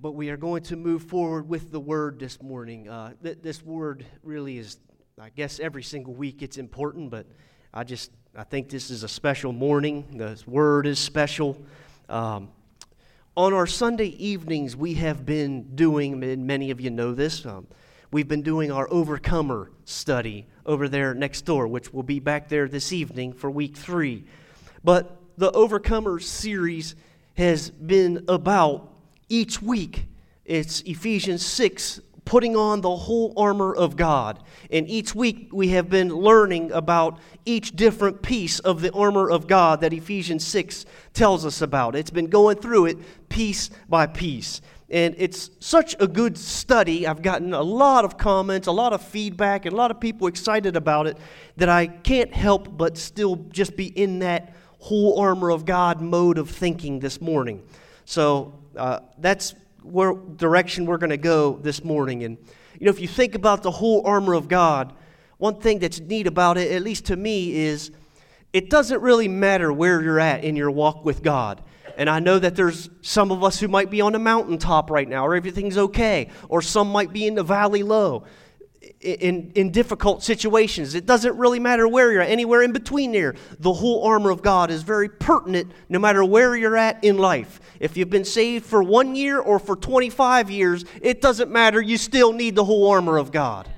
but we are going to move forward with the word this morning. Uh, th- this word really is, I guess, every single week it's important, but I just I think this is a special morning. This word is special. Um, on our Sunday evenings, we have been doing, and many of you know this, um, we've been doing our Overcomer study over there next door, which will be back there this evening for week three. But the Overcomer series has been about each week. It's Ephesians 6, putting on the whole armor of God. And each week we have been learning about each different piece of the armor of God that Ephesians 6 tells us about. It's been going through it piece by piece. And it's such a good study. I've gotten a lot of comments, a lot of feedback, and a lot of people excited about it that I can't help but still just be in that whole armor of God mode of thinking this morning. So uh, that's where direction we're going to go this morning. And you know, if you think about the whole armor of God, one thing that's neat about it, at least to me, is it doesn't really matter where you're at in your walk with God. And I know that there's some of us who might be on a mountaintop right now, or everything's okay, or some might be in the valley low in, in difficult situations. It doesn't really matter where you're at, anywhere in between there. The whole armor of God is very pertinent no matter where you're at in life. If you've been saved for one year or for 25 years, it doesn't matter. You still need the whole armor of God.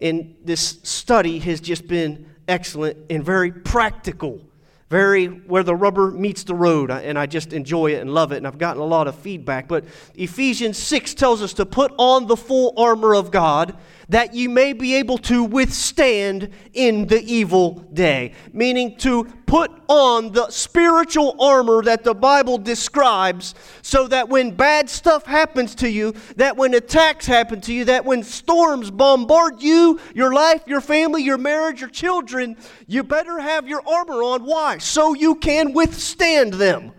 And this study has just been excellent and very practical very where the rubber meets the road and i just enjoy it and love it and i've gotten a lot of feedback. But ephesians 6 tells us to put on the full armor of god that you may be able to withstand in the evil day. Meaning to put on the spiritual armor that the Bible describes so that when bad stuff happens to you, that when attacks happen to you, that when storms bombard you, your life, your family, your marriage, your children, you better have your armor on. Why? So you can withstand them.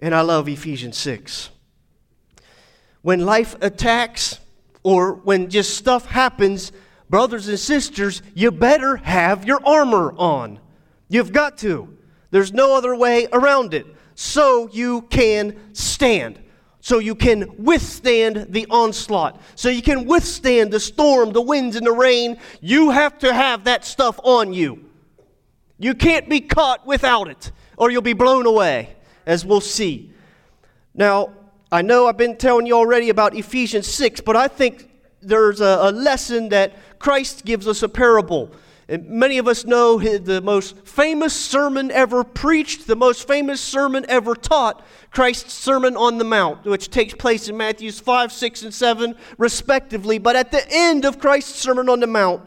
And I love Ephesians 6. When life attacks, or when just stuff happens, brothers and sisters, you better have your armor on. You've got to. There's no other way around it. So you can stand. So you can withstand the onslaught. So you can withstand the storm, the winds, and the rain. You have to have that stuff on you. You can't be caught without it, or you'll be blown away, as we'll see. Now, I know I've been telling you already about Ephesians 6, but I think there's a, a lesson that Christ gives us a parable. And many of us know the most famous sermon ever preached, the most famous sermon ever taught, Christ's Sermon on the Mount, which takes place in Matthews 5, 6, and 7, respectively. But at the end of Christ's Sermon on the Mount,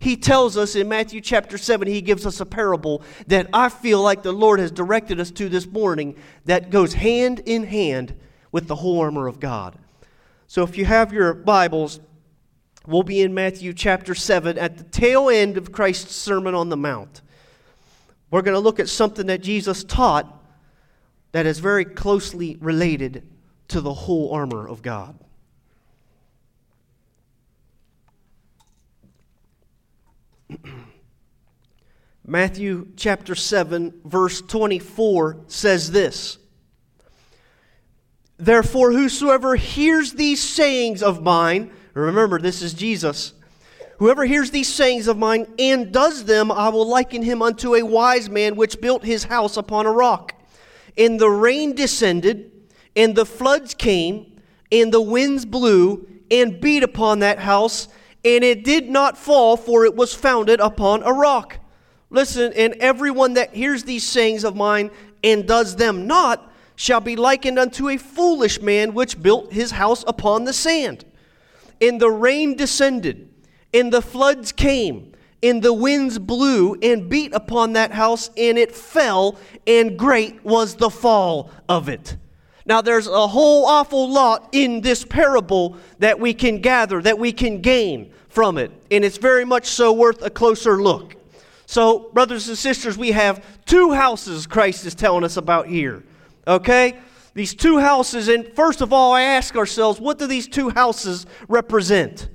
he tells us in Matthew chapter 7, he gives us a parable that I feel like the Lord has directed us to this morning that goes hand in hand with the whole armor of God. So if you have your Bibles, we'll be in Matthew chapter 7 at the tail end of Christ's Sermon on the Mount. We're going to look at something that Jesus taught that is very closely related to the whole armor of God. Matthew chapter 7, verse 24 says this Therefore, whosoever hears these sayings of mine, remember, this is Jesus. Whoever hears these sayings of mine and does them, I will liken him unto a wise man which built his house upon a rock. And the rain descended, and the floods came, and the winds blew and beat upon that house, and it did not fall, for it was founded upon a rock. Listen, and everyone that hears these sayings of mine and does them not, shall be likened unto a foolish man which built his house upon the sand. And the rain descended, and the floods came, and the winds blew and beat upon that house, and it fell, and great was the fall of it. Now, there's a whole awful lot in this parable that we can gather, that we can gain from it, and it's very much so worth a closer look. So, brothers and sisters, we have two houses Christ is telling us about here. Okay? These two houses, and first of all, I ask ourselves, what do these two houses represent?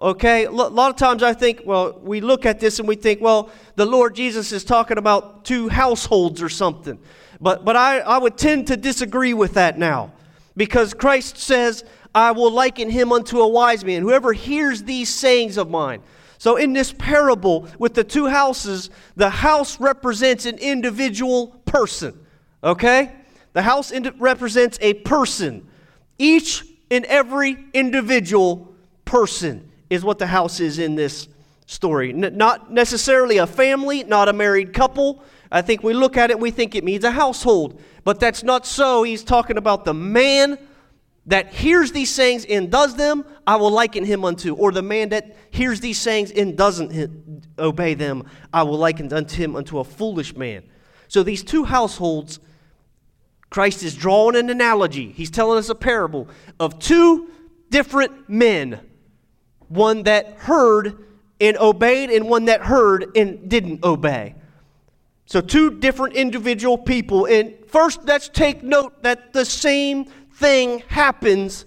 Okay? A lot of times I think, well, we look at this and we think, well, the Lord Jesus is talking about two households or something. But, but I, I would tend to disagree with that now because Christ says, I will liken him unto a wise man, whoever hears these sayings of mine. So, in this parable with the two houses, the house represents an individual person. Okay? The house represents a person. Each and every individual person is what the house is in this story. N- not necessarily a family, not a married couple. I think we look at it, we think it means a household. But that's not so. He's talking about the man that hears these sayings and does them, I will liken him unto. Or the man that hears these sayings and doesn't obey them, I will liken unto him unto a foolish man. So these two households, Christ is drawing an analogy. He's telling us a parable of two different men one that heard and obeyed, and one that heard and didn't obey. So, two different individual people. And first, let's take note that the same thing happens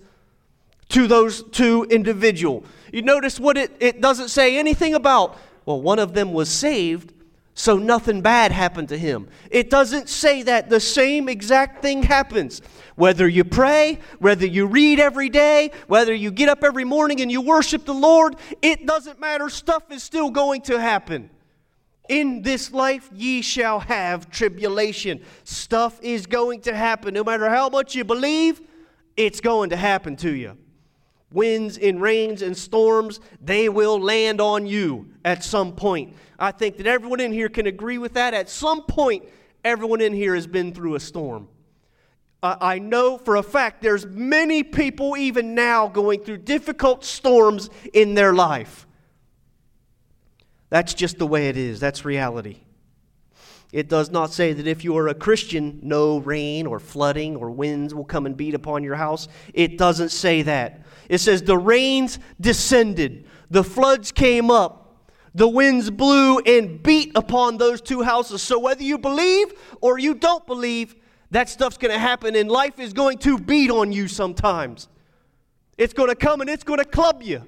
to those two individual. You notice what it, it doesn't say anything about, well, one of them was saved, so nothing bad happened to him. It doesn't say that. The same exact thing happens. Whether you pray, whether you read every day, whether you get up every morning and you worship the Lord, it doesn't matter. Stuff is still going to happen. In this life ye shall have tribulation. Stuff is going to happen. No matter how much you believe, it's going to happen to you. Winds and rains and storms, they will land on you at some point. I think that everyone in here can agree with that. At some point, everyone in here has been through a storm. I know for a fact there's many people even now going through difficult storms in their life. That's just the way it is. That's reality. It does not say that if you are a Christian, no rain or flooding or winds will come and beat upon your house. It doesn't say that. It says the rains descended, the floods came up, the winds blew and beat upon those two houses. So whether you believe or you don't believe, that stuff's going to happen and life is going to beat on you sometimes. It's going to come and it's going to club you.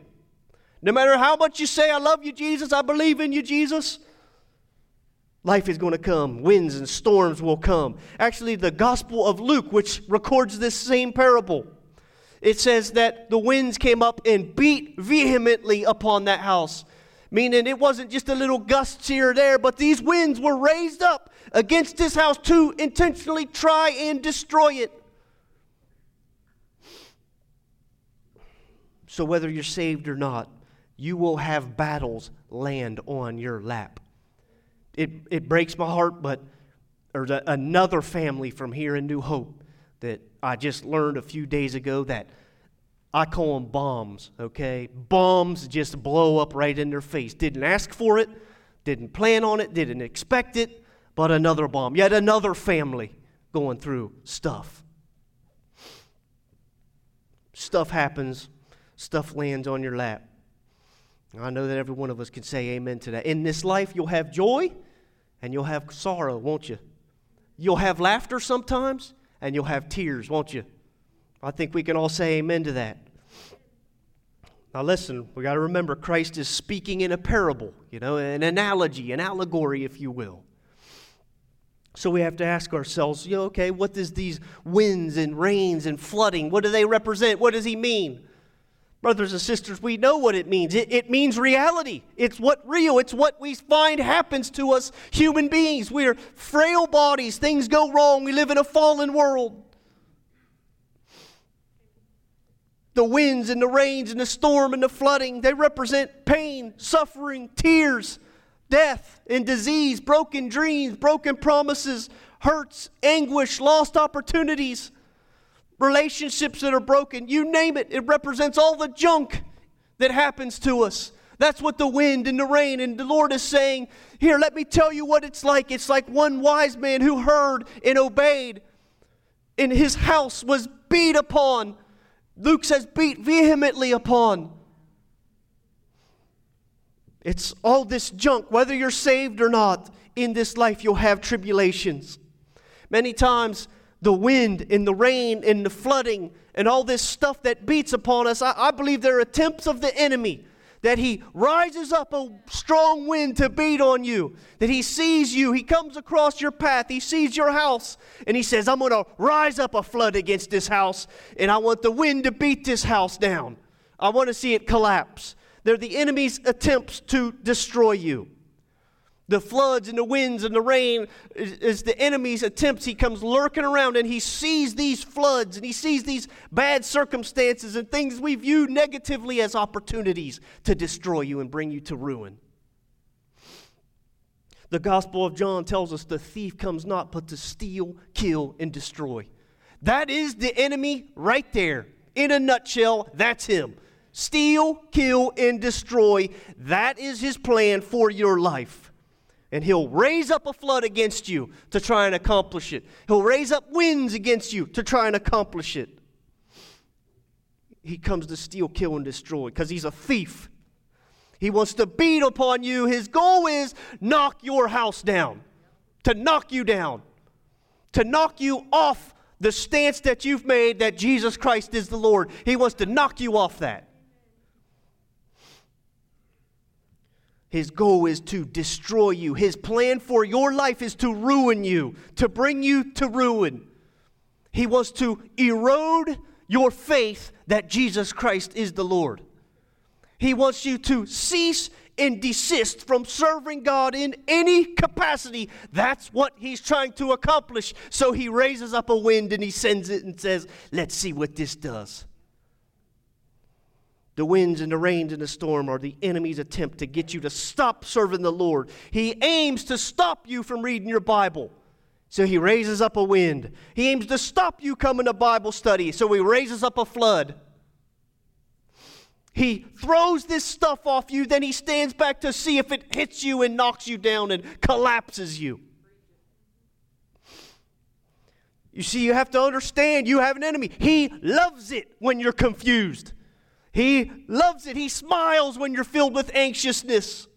No matter how much you say, I love you, Jesus, I believe in you, Jesus, life is going to come. Winds and storms will come. Actually, the Gospel of Luke, which records this same parable, it says that the winds came up and beat vehemently upon that house. Meaning it wasn't just a little gusts here or there, but these winds were raised up against this house to intentionally try and destroy it. So, whether you're saved or not, you will have battles land on your lap. It, it breaks my heart, but there's a, another family from here in New Hope that I just learned a few days ago that I call them bombs, okay? Bombs just blow up right in their face. Didn't ask for it, didn't plan on it, didn't expect it, but another bomb. Yet another family going through stuff. Stuff happens, stuff lands on your lap. I know that every one of us can say amen to that. In this life, you'll have joy and you'll have sorrow, won't you? You'll have laughter sometimes and you'll have tears, won't you? I think we can all say amen to that. Now, listen, we got to remember Christ is speaking in a parable, you know, an analogy, an allegory, if you will. So we have to ask ourselves, you know, okay, what does these winds and rains and flooding, what do they represent? What does he mean? Brothers and sisters, we know what it means. It, it, means reality. It's what real, it's what we find happens to us human beings. We're frail bodies, things go wrong, we live in a fallen world. The winds and the rains and the storm and the flooding, they represent pain, suffering, tears, death and disease, broken dreams, broken promises, hurts, anguish, lost opportunities relationships that are broken, you name it, it represents all the junk that happens to us. That's what the wind and the rain and the Lord is saying. Here, let me tell you what it's like. It's like one wise man who heard and obeyed, and his house was beat upon. Luke says, beat vehemently upon. It's all this junk, whether you're saved or not, in this life you'll have tribulations. Many times the wind and the rain and the flooding and all this stuff that beats upon us, I, I believe they're attempts of the enemy that he rises up a strong wind to beat on you, that he sees you, he comes across your path, he sees your house, and he says, I'm going to rise up a flood against this house, and I want the wind to beat this house down. I want to see it collapse. They're the enemy's attempts to destroy you. The floods and the winds and the rain is, the enemy's attempts. He comes lurking around and he sees these floods and he sees these bad circumstances and things we view negatively as opportunities to destroy you and bring you to ruin. The Gospel of John tells us the thief comes not but to steal, kill, and destroy. That is the enemy right there. In a nutshell, that's him. Steal, kill, and destroy. That is his plan for your life. And he'll raise up a flood against you to try and accomplish it. He'll raise up winds against you to try and accomplish it. He comes to steal, kill, and destroy because he's a thief. He wants to beat upon you. His goal is knock your house down, to knock you down, to knock you off the stance that you've made that Jesus Christ is the Lord. He wants to knock you off that. His goal is to destroy you. His plan for your life is to ruin you, to bring you to ruin. He wants to erode your faith that Jesus Christ is the Lord. He wants you to cease and desist from serving God in any capacity. That's what he's trying to accomplish. So he raises up a wind and he sends it and says, Let's see what this does. The winds and the rains and the storm are the enemy's attempt to get you to stop serving the Lord. He aims to stop you from reading your Bible. So he raises up a wind. He aims to stop you coming to Bible study. So he raises up a flood. He throws this stuff off you, then he stands back to see if it hits you and knocks you down and collapses you. You see, you have to understand you have an enemy. He loves it when you're confused. He loves it. He smiles when you're filled with anxiousness.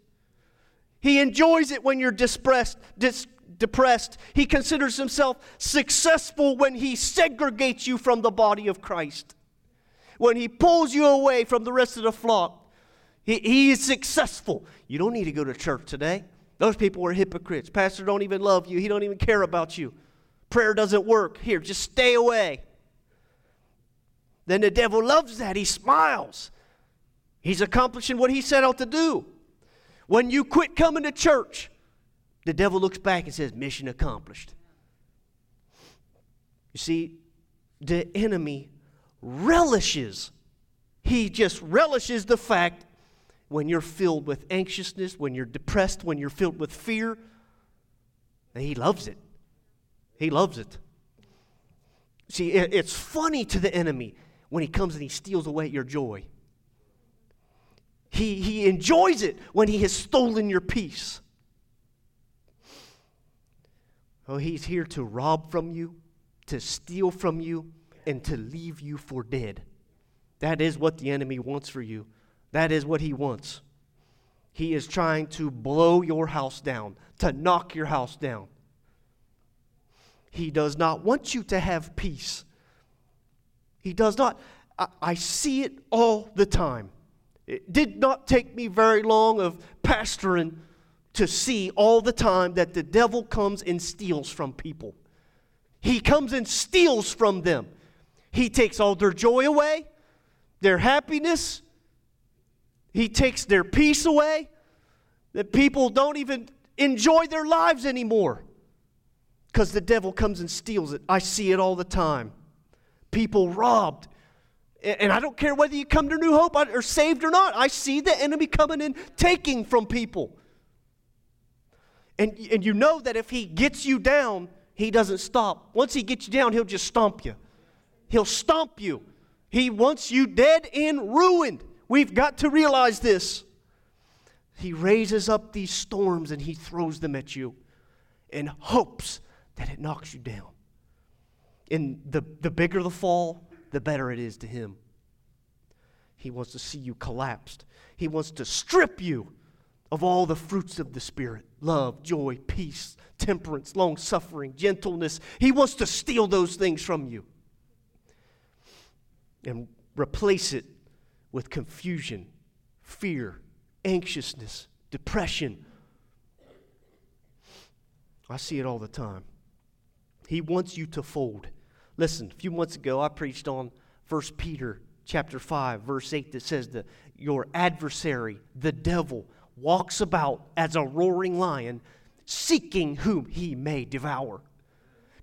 He enjoys it when you're depressed. Dis- depressed. He considers himself successful when he segregates you from the body of Christ. When he pulls you away from the rest of the flock, he, he is successful. You don't need to go to church today. Those people are hypocrites. Pastor don't even love you. He don't even care about you. Prayer doesn't work. Here, just stay away then the devil loves that. He smiles. He's accomplishing what he set out to do. When you quit coming to church, the devil looks back and says, Mission accomplished. You see, the enemy relishes, he just relishes the fact when you're filled with anxiousness, when you're depressed, when you're filled with fear, and he loves it. He loves it. See, it's funny to the enemy when he comes and he steals away your joy. He, he enjoys it when he has stolen your peace. Oh, he's here to rob from you, to steal from you, and to leave you for dead. That is what the enemy wants for you. That is what he wants. He is trying to blow your house down, to knock your house down. He does not want you to have peace. He does not. I, I see it all the time. It did not take me very long of pastoring to see all the time that the devil comes and steals from people. He comes and steals from them. He takes all their joy away, their happiness. He takes their peace away. That people don't even enjoy their lives anymore because the devil comes and steals it. I see it all the time people robbed. And I don't care whether you come to New Hope or saved or not, I see the enemy coming in taking from people. And, and you know that if he gets you down, he doesn't stop. Once he gets you down, he'll just stomp you. He'll stomp you. He wants you dead and ruined. We've got to realize this. He raises up these storms and he throws them at you in hopes that it knocks you down. And the, the bigger the fall, the better it is to him. He wants to see you collapsed. He wants to strip you of all the fruits of the Spirit love, joy, peace, temperance, long suffering, gentleness. He wants to steal those things from you and replace it with confusion, fear, anxiousness, depression. I see it all the time. He wants you to fold. Listen, a few months ago I preached on 1 Peter chapter 5 verse 8 that says that your adversary, the devil, walks about as a roaring lion seeking whom he may devour.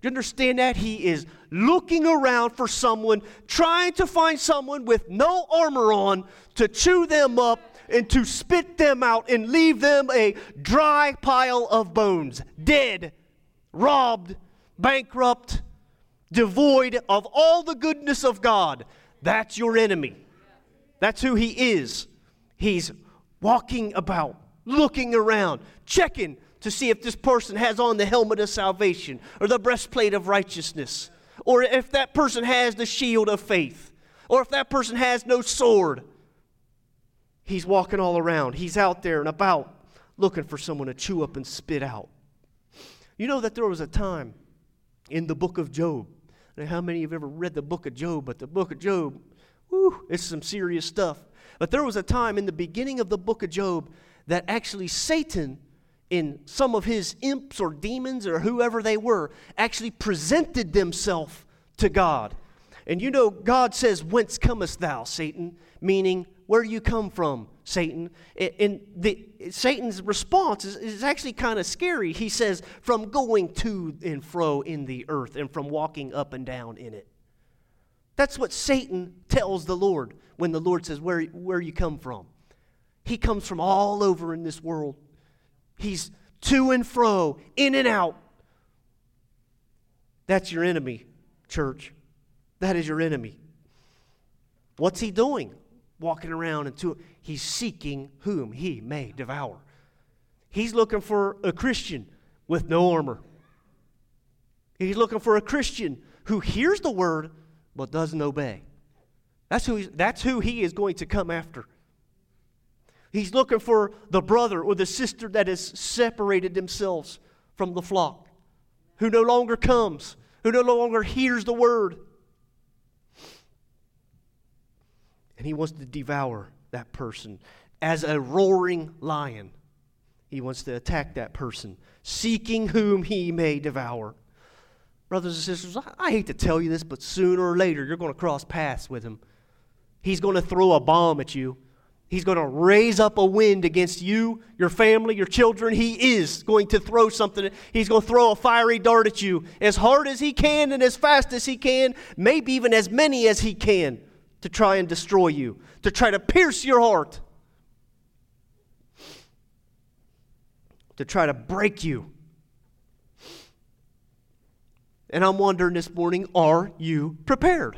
Do you understand that? He is looking around for someone, trying to find someone with no armor on to chew them up and to spit them out and leave them a dry pile of bones, dead, robbed, bankrupt, devoid of all the goodness of God. That's your enemy. That's who he is. He's walking about, looking around, checking to see if this person has on the helmet of salvation or the breastplate of righteousness, or if that person has the shield of faith, or if that person has no sword. He's walking all around. He's out there and about looking for someone to chew up and spit out. You know that there was a time in the book of Job. Now, how many have ever read the book of Job? But the book of Job, whew, it's some serious stuff. But there was a time in the beginning of the book of Job that actually Satan, in some of his imps or demons or whoever they were, actually presented themselves to God. And you know, God says, Whence comest thou, Satan? Meaning, where you come from, Satan? And the, Satan's response is, is actually kind of scary. He says, From going to and fro in the earth and from walking up and down in it. That's what Satan tells the Lord when the Lord says, Where, where you come from. He comes from all over in this world. He's to and fro, in and out. That's your enemy, church. That is your enemy. What's he doing? Walking around and to, he's seeking whom he may devour. He's looking for a Christian with no armor. He's looking for a Christian who hears the word but doesn't obey. That's who, that's who he is going to come after. He's looking for the brother or the sister that has separated themselves from the flock, who no longer comes, who no longer hears the word. And he wants to devour that person as a roaring lion. He wants to attack that person, seeking whom he may devour. Brothers and sisters, I, hate to tell you this, but sooner or later you're going to cross paths with him. He's going to throw a bomb at you. He's going to raise up a wind against you, your family, your children. He is going to throw something. He's going to throw a fiery dart at you as hard as he can and as fast as he can, maybe even as many as he can to try and destroy you, to try to pierce your heart, to try to break you. And I'm wondering this morning are you prepared?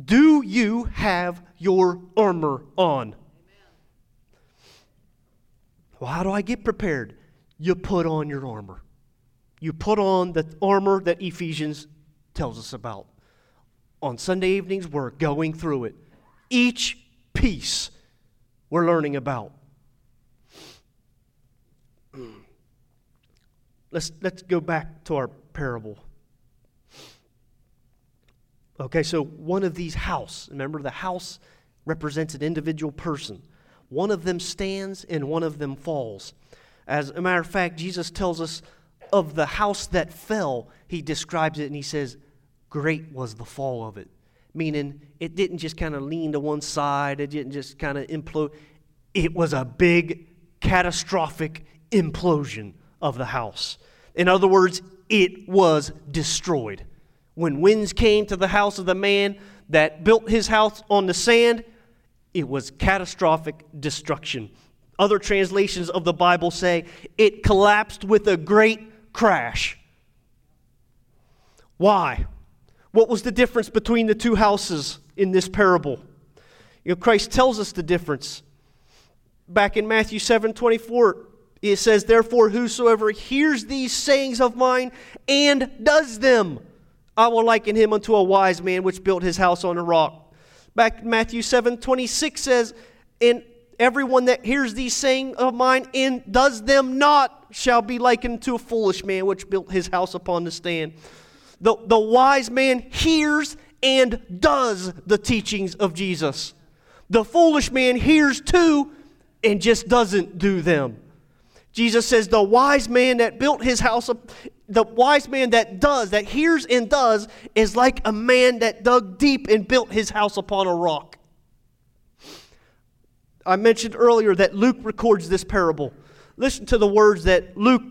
Do you have your armor on? Well, how do I get prepared? You put on your armor. You put on the armor that Ephesians tells us about. On Sunday evenings, we're going through it. Each piece we're learning about. Let's, let's go back to our parable. Okay, so one of these house, remember the house represents an individual person. One of them stands and one of them falls. As a matter of fact, Jesus tells us of the house that fell, he describes it and he says, Great was the fall of it. Meaning, it didn't just kind of lean to one side, it didn't just kind of implode. It was a big, catastrophic implosion of the house. In other words, it was destroyed. When winds came to the house of the man that built his house on the sand, it was catastrophic destruction. Other translations of the Bible say it collapsed with a great crash. Why? What was the difference between the two houses in this parable? You know, Christ tells us the difference. Back in Matthew 7 24, it says, Therefore, whosoever hears these sayings of mine and does them, I will liken him unto a wise man which built his house on a rock. Back Matthew 7 26 says, And everyone that hears these sayings of mine and does them not shall be likened to a foolish man which built his house upon the stand. The, the wise man hears and does the teachings of Jesus. The foolish man hears too and just doesn't do them. Jesus says, The wise man that built his house, the wise man that does, that hears and does, is like a man that dug deep and built his house upon a rock. I mentioned earlier that Luke records this parable. Listen to the words that Luke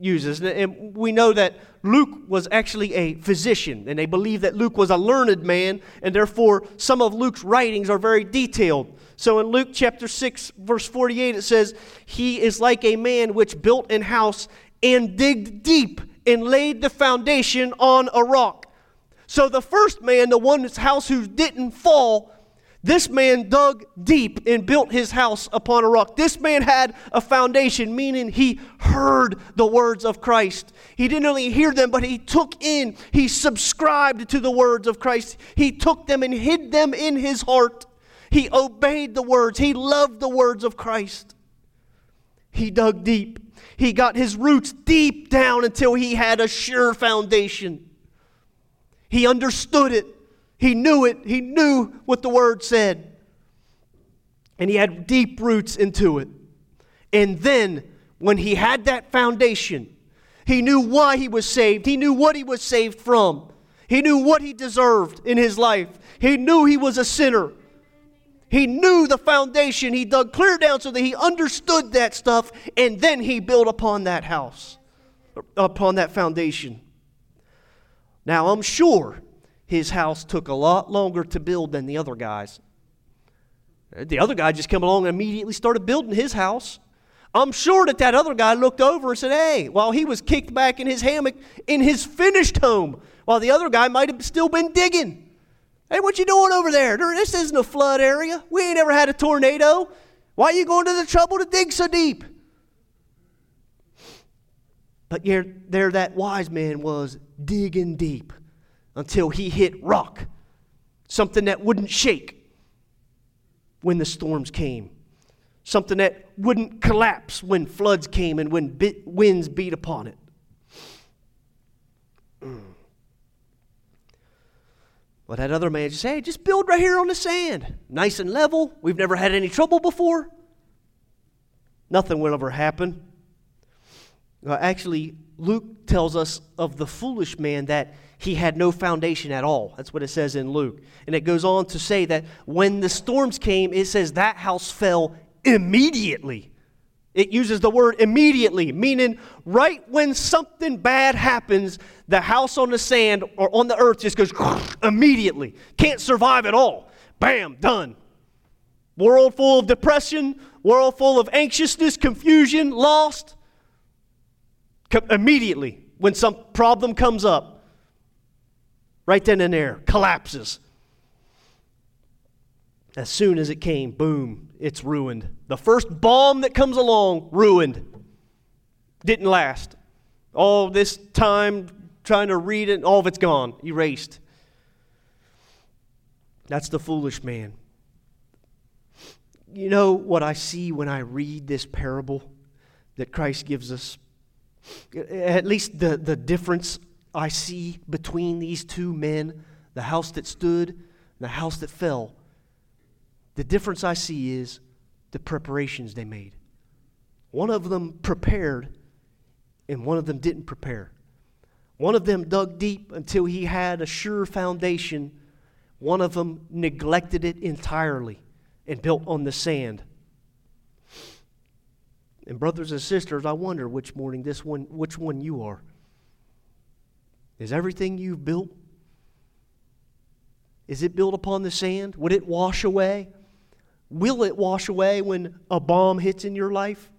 uses. And we know that Luke was actually a physician, and they believe that Luke was a learned man, and therefore some of Luke's writings are very detailed. So in Luke chapter 6, verse 48, it says, He is like a man which built an house and digged deep and laid the foundation on a rock. So the first man, the one whose house who didn't fall, this man dug deep and built his house upon a rock. This man had a foundation, meaning he heard the words of Christ. He didn't only hear them, but he took in, he subscribed to the words of Christ. He took them and hid them in his heart. He obeyed the words, he loved the words of Christ. He dug deep. He got his roots deep down until he had a sure foundation. He understood it. He knew it. He knew what the word said. And he had deep roots into it. And then, when he had that foundation, he knew why he was saved. He knew what he was saved from. He knew what he deserved in his life. He knew he was a sinner. He knew the foundation. He dug clear down so that he understood that stuff, and then he built upon that house, upon that foundation. Now, I'm sure his house took a lot longer to build than the other guys. The other guy just came along and immediately started building his house. I'm sure that that other guy looked over and said, Hey, while he was kicked back in his hammock in his finished home, while the other guy might have still been digging. Hey, what you doing over there? This isn't a flood area. We ain't ever had a tornado. Why are you going to the trouble to dig so deep? But there that wise man was digging deep until he hit rock, something that wouldn't shake when the storms came, something that wouldn't collapse when floods came and when bit, winds beat upon it. Mm. Well, that other man just, hey, just build right here on the sand. Nice and level. We've never had any trouble before. Nothing will ever happen. Well, actually, Luke tells us of the foolish man that he had no foundation at all. That's what it says in Luke. And it goes on to say that when the storms came, it says that house fell immediately. It uses the word immediately, meaning right when something bad happens, the house on the sand or on the earth just goes immediately. Can't survive at all. Bam, done. World full of depression, world full of anxiousness, confusion, lost. Immediately, when some problem comes up, right then and there, collapses. As soon as it came, boom, it's ruined. The first bomb that comes along, ruined. Didn't last. All this time trying to read it, all of it's gone, erased. That's the foolish man. You know what I see when I read this parable that Christ gives us? At least the, the difference I see between these two men, the house that stood and the house that fell, the difference I see is the preparations they made. One of them prepared, and one of them didn't prepare. One of them dug deep until he had a sure foundation. One of them neglected it entirely and built on the sand. And brothers and sisters, I wonder which morning this one which one you are. Is everything you've built? Is it built upon the sand? Would it wash away? Will it wash away when a bomb hits in your life?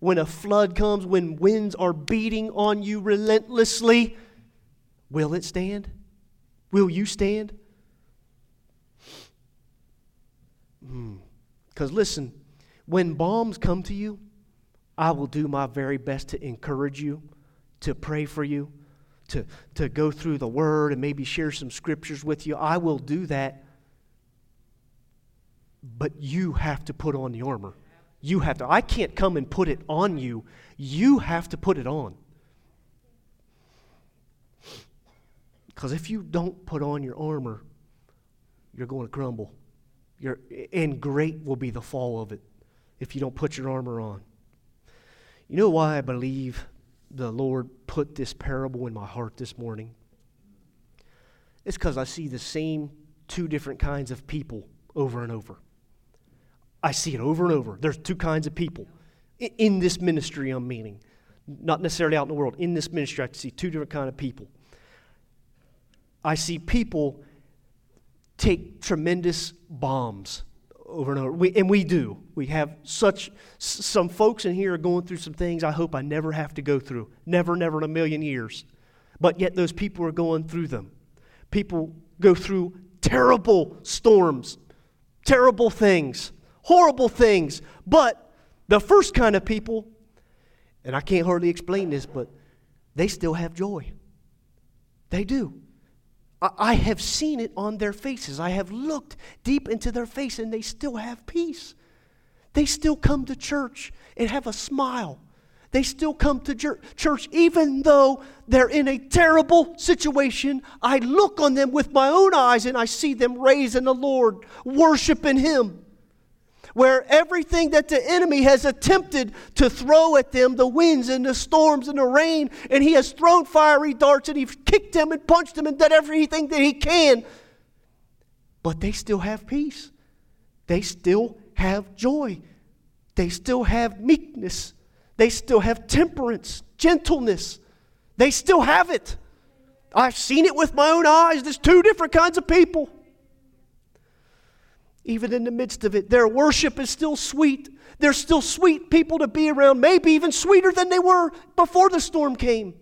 When a flood comes, when winds are beating on you relentlessly? Will it stand? Will you stand? Because hmm. listen, when bombs come to you, I will do my very best to encourage you, to pray for you to, to go through the Word and maybe share some scriptures with you, I will do that. But you have to put on the armor. You have to. I can't come and put it on you. You have to put it on. Because if you don't put on your armor, you're going to crumble. Your, and great will be the fall of it if you don't put your armor on. You know why I believe the Lord put this parable in my heart this morning? It's because I see the same two different kinds of people over and over. I see it over and over. There's two kinds of people in this ministry I'm meaning. Not necessarily out in the world. In this ministry, I see two different kind of people. I see people take tremendous bombs over and over. We, and we do. We have such, some folks in here are going through some things I hope I never have to go through. Never, never in a million years. But yet those people are going through them. People go through terrible storms, terrible things, horrible things. But the first kind of people, and I can't hardly explain this, but they still have joy. They do. I have seen it on their faces. I have looked deep into their face and they still have peace. They still come to church and have a smile. They still come to church even though they're in a terrible situation. I look on them with my own eyes and I see them raising the Lord, worshiping Him where everything that the enemy has attempted to throw at them the winds and the storms and the rain and he has thrown fiery darts and he's kicked them and punched them and done everything that he can. But they still have peace. They still have joy. They still have meekness. They still have temperance gentleness. They still have it. I've seen it with my own eyes. There's two different kinds of people even in the midst of it. Their worship is still sweet. They're still sweet people to be around, maybe even sweeter than they were before the storm came.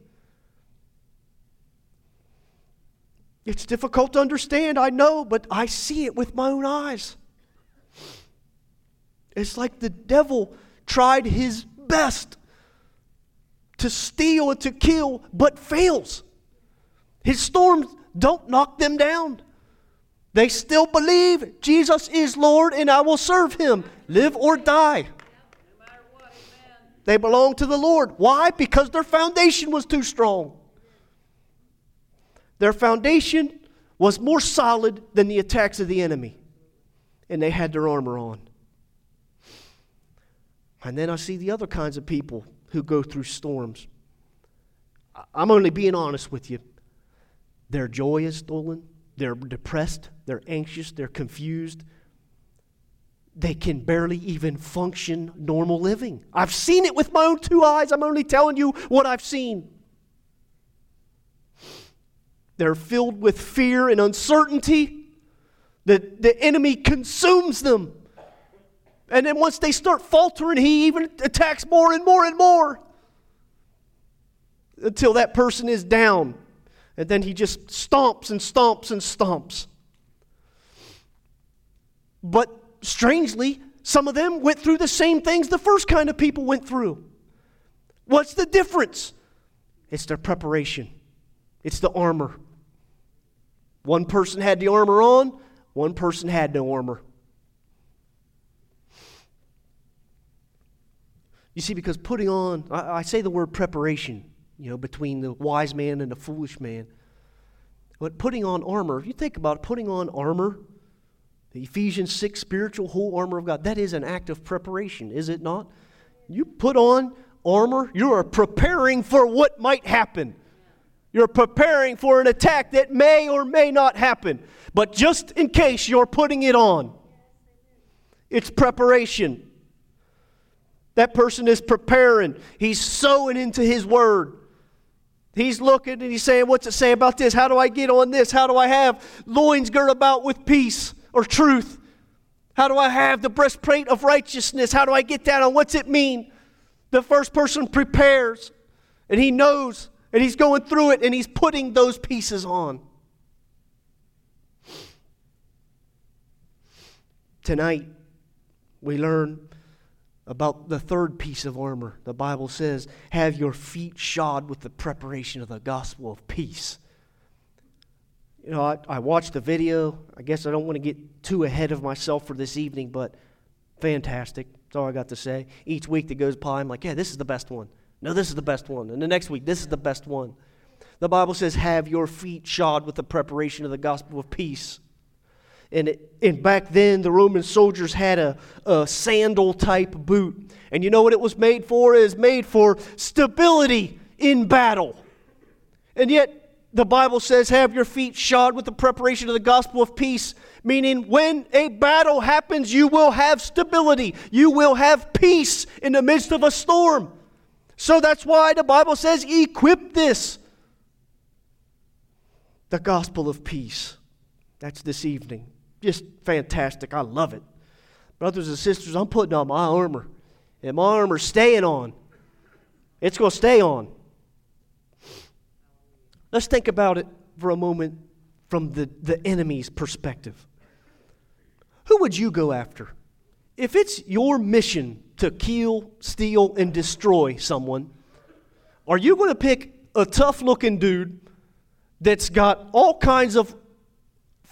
It's difficult to understand, I know, but I see it with my own eyes. It's like the devil tried his best to steal and to kill, but fails. His storms don't knock them down. They still believe Jesus is Lord and I will serve him, live or die. They belong to the Lord. Why? Because their foundation was too strong. Their foundation was more solid than the attacks of the enemy, and they had their armor on. And then I see the other kinds of people who go through storms. I'm only being honest with you. Their joy is stolen, they're depressed, they're anxious, they're confused. They can barely even function normal living. I've seen it with my own two eyes. I'm only telling you what I've seen. They're filled with fear and uncertainty. The, the enemy consumes them. And then once they start faltering, he even attacks more and more and more until that person is down and then he just stomps and stomps and stomps. But strangely, some of them went through the same things the first kind of people went through. What's the difference? It's their preparation, it's the armor. One person had the armor on, one person had no armor. You see, because putting on, I, I say the word preparation you know, between the wise man and the foolish man. But putting on armor, if you think about it, putting on armor, the Ephesians 6 spiritual whole armor of God, that is an act of preparation, is it not? You put on armor, you are preparing for what might happen. You're preparing for an attack that may or may not happen. But just in case you're putting it on, it's preparation. That person is preparing, he's sowing into his word. He's looking and he's saying, What's it say about this? How do I get on this? How do I have loins girt about with peace or truth? How do I have the breastplate of righteousness? How do I get that on? What's it mean? The first person prepares and he knows and he's going through it and he's putting those pieces on. Tonight, we learn about the third piece of armor. The Bible says, Have your feet shod with the preparation of the gospel of peace. You know, I, I watched the video. I guess I don't want to get too ahead of myself for this evening, but fantastic. That's all I got to say. Each week that goes by, I'm like, Yeah, this is the best one. No, this is the best one. And the next week, this is the best one. The Bible says, Have your feet shod with the preparation of the gospel of peace. And, it, and back then, the Roman soldiers had a, a sandal type boot. And you know what it was made for? It is made for stability in battle. And yet, the Bible says, have your feet shod with the preparation of the gospel of peace, meaning when a battle happens, you will have stability. You will have peace in the midst of a storm. So that's why the Bible says, equip this. The gospel of peace. That's this evening. Just fantastic. I love it. Brothers and sisters, I'm putting on my armor. And my armor's staying on. It's going to stay on. Let's think about it for a moment from the, the enemy's perspective. Who would you go after? If it's your mission to kill, steal, and destroy someone, are you going to pick a tough looking dude that's got all kinds of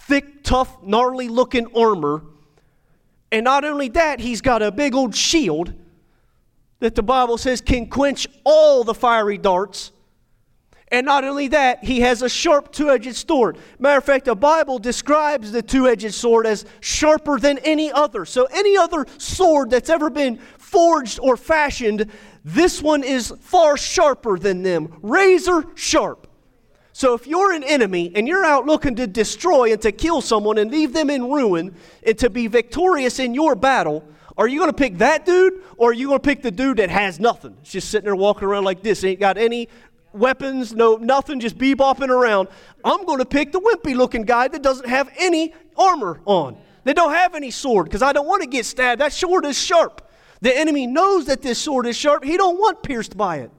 thick, tough, gnarly looking armor? And not only that, he's got a big old shield that the Bible says can quench all the fiery darts. And not only that, he has a sharp two edged sword. Matter of fact, the Bible describes the two edged sword as sharper than any other. So, any other sword that's ever been forged or fashioned, this one is far sharper than them, razor sharp. So, if you're an enemy and you're out looking to destroy and to kill someone and leave them in ruin and to be victorious in your battle, are you going to pick that dude or are you going to pick the dude that has nothing? It's just sitting there walking around like this, ain't got any weapons, no nothing, just bebopping around. I'm going to pick the wimpy looking guy that doesn't have any armor on. They don't have any sword because I don't want to get stabbed. That sword is sharp. The enemy knows that this sword is sharp. He don't want pierced by it.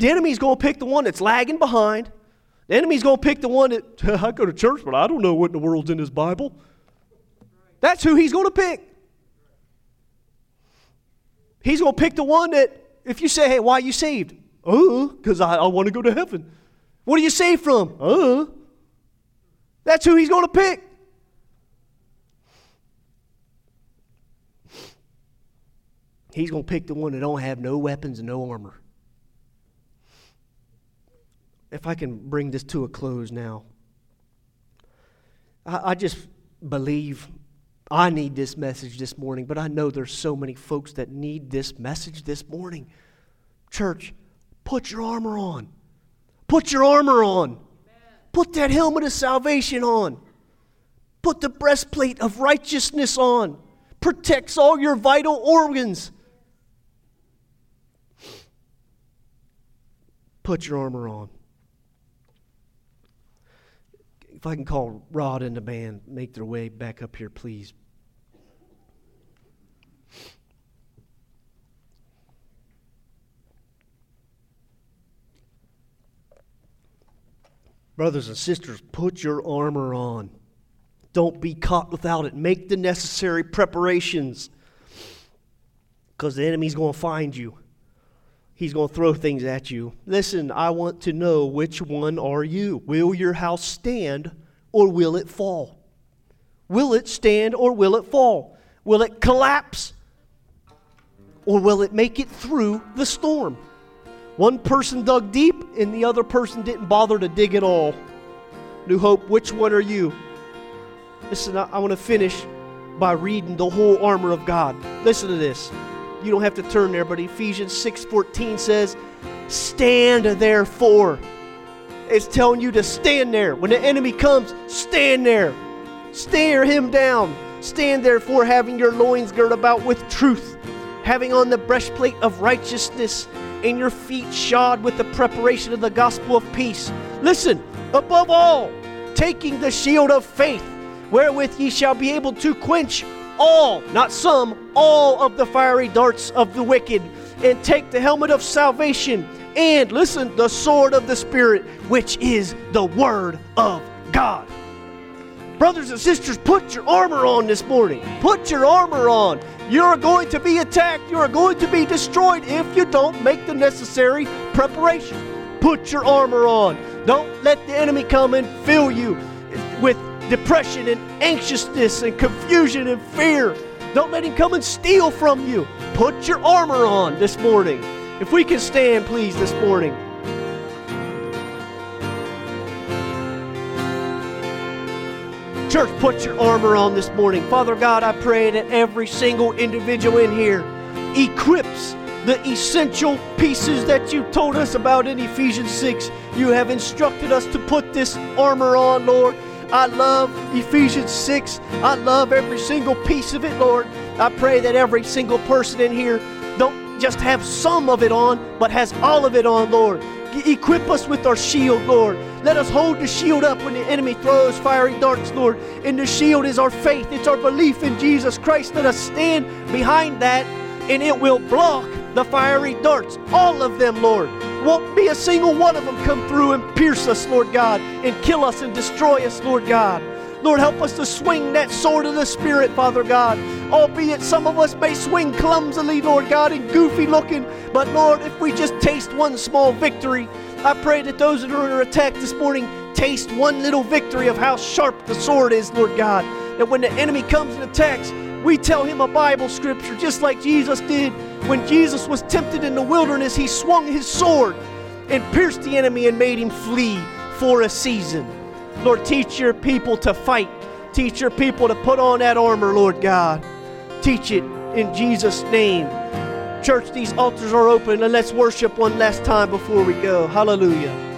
The enemy's going to pick the one that's lagging behind. The enemy's going to pick the one that I go to church, but I don't know what in the world's in this Bible. That's who he's going to pick. He's going to pick the one that, if you say, hey, why are you saved? Uh, oh, because I, I want to go to heaven. What are you saved from? Oh. That's who he's going to pick. He's going to pick the one that don't have no weapons and no armor. If I can bring this to a close now, I, I just believe I need this message this morning, but I know there's so many folks that need this message this morning. Church, put your armor on. Put your armor on. Put that helmet of salvation on. Put the breastplate of righteousness on. Protects all your vital organs. Put your armor on. If I can call Rod and the band, make their way back up here, please. Brothers and sisters, put your armor on. Don't be caught without it. Make the necessary preparations because the enemy's going to find you. He's going to throw things at you. Listen, I want to know which one are you? Will your house stand or will it fall? Will it stand or will it fall? Will it collapse or will it make it through the storm? One person dug deep and the other person didn't bother to dig at all. New Hope, which one are you? Listen, I, I want to finish by reading the whole armor of God. Listen to this. You don't have to turn there, but Ephesians 6:14 says, "Stand therefore." It's telling you to stand there. When the enemy comes, stand there. Stare him down. Stand therefore, having your loins girt about with truth, having on the breastplate of righteousness, and your feet shod with the preparation of the gospel of peace. Listen, above all, taking the shield of faith, wherewith ye shall be able to quench all, not some, all of the fiery darts of the wicked, and take the helmet of salvation, and listen, the sword of the Spirit, which is the Word of God. Brothers and sisters, put your armor on this morning. Put your armor on. You're going to be attacked. You're going to be destroyed if you don't make the necessary preparation. Put your armor on. Don't let the enemy come and fill you with depression and anxiousness and confusion and fear. Don't let him come and steal from you. Put your armor on this morning. If we can stand, please, this morning. Church, put your armor on this morning. Father God, I pray that every single individual in here equips the essential pieces that you told us about in Ephesians 6. You have instructed us to put this armor on, Lord. I love Ephesians 6. I love every single piece of it, Lord. I pray that every single person in here don't just have some of it on, but has all of it on, Lord. Equip us with our shield, Lord. Let us hold the shield up when the enemy throws fiery darts, Lord. And the shield is our faith, it's our belief in Jesus Christ. Let us stand behind that, and it will block the fiery darts, all of them, Lord. Won't be a single one of them come through and pierce us, Lord God, and kill us and destroy us, Lord God. Lord, help us to swing that sword of the Spirit, Father God. Albeit some of us may swing clumsily, Lord God, and goofy looking, but Lord, if we just taste one small victory, I pray that those that are under attack this morning taste one little victory of how sharp the sword is, Lord God. That when the enemy comes and attacks, we tell him a Bible scripture just like Jesus did. When Jesus was tempted in the wilderness, he swung his sword and pierced the enemy and made him flee for a season. Lord, teach your people to fight. Teach your people to put on that armor, Lord God. Teach it in Jesus' name. Church, these altars are open, and let's worship one last time before we go. Hallelujah.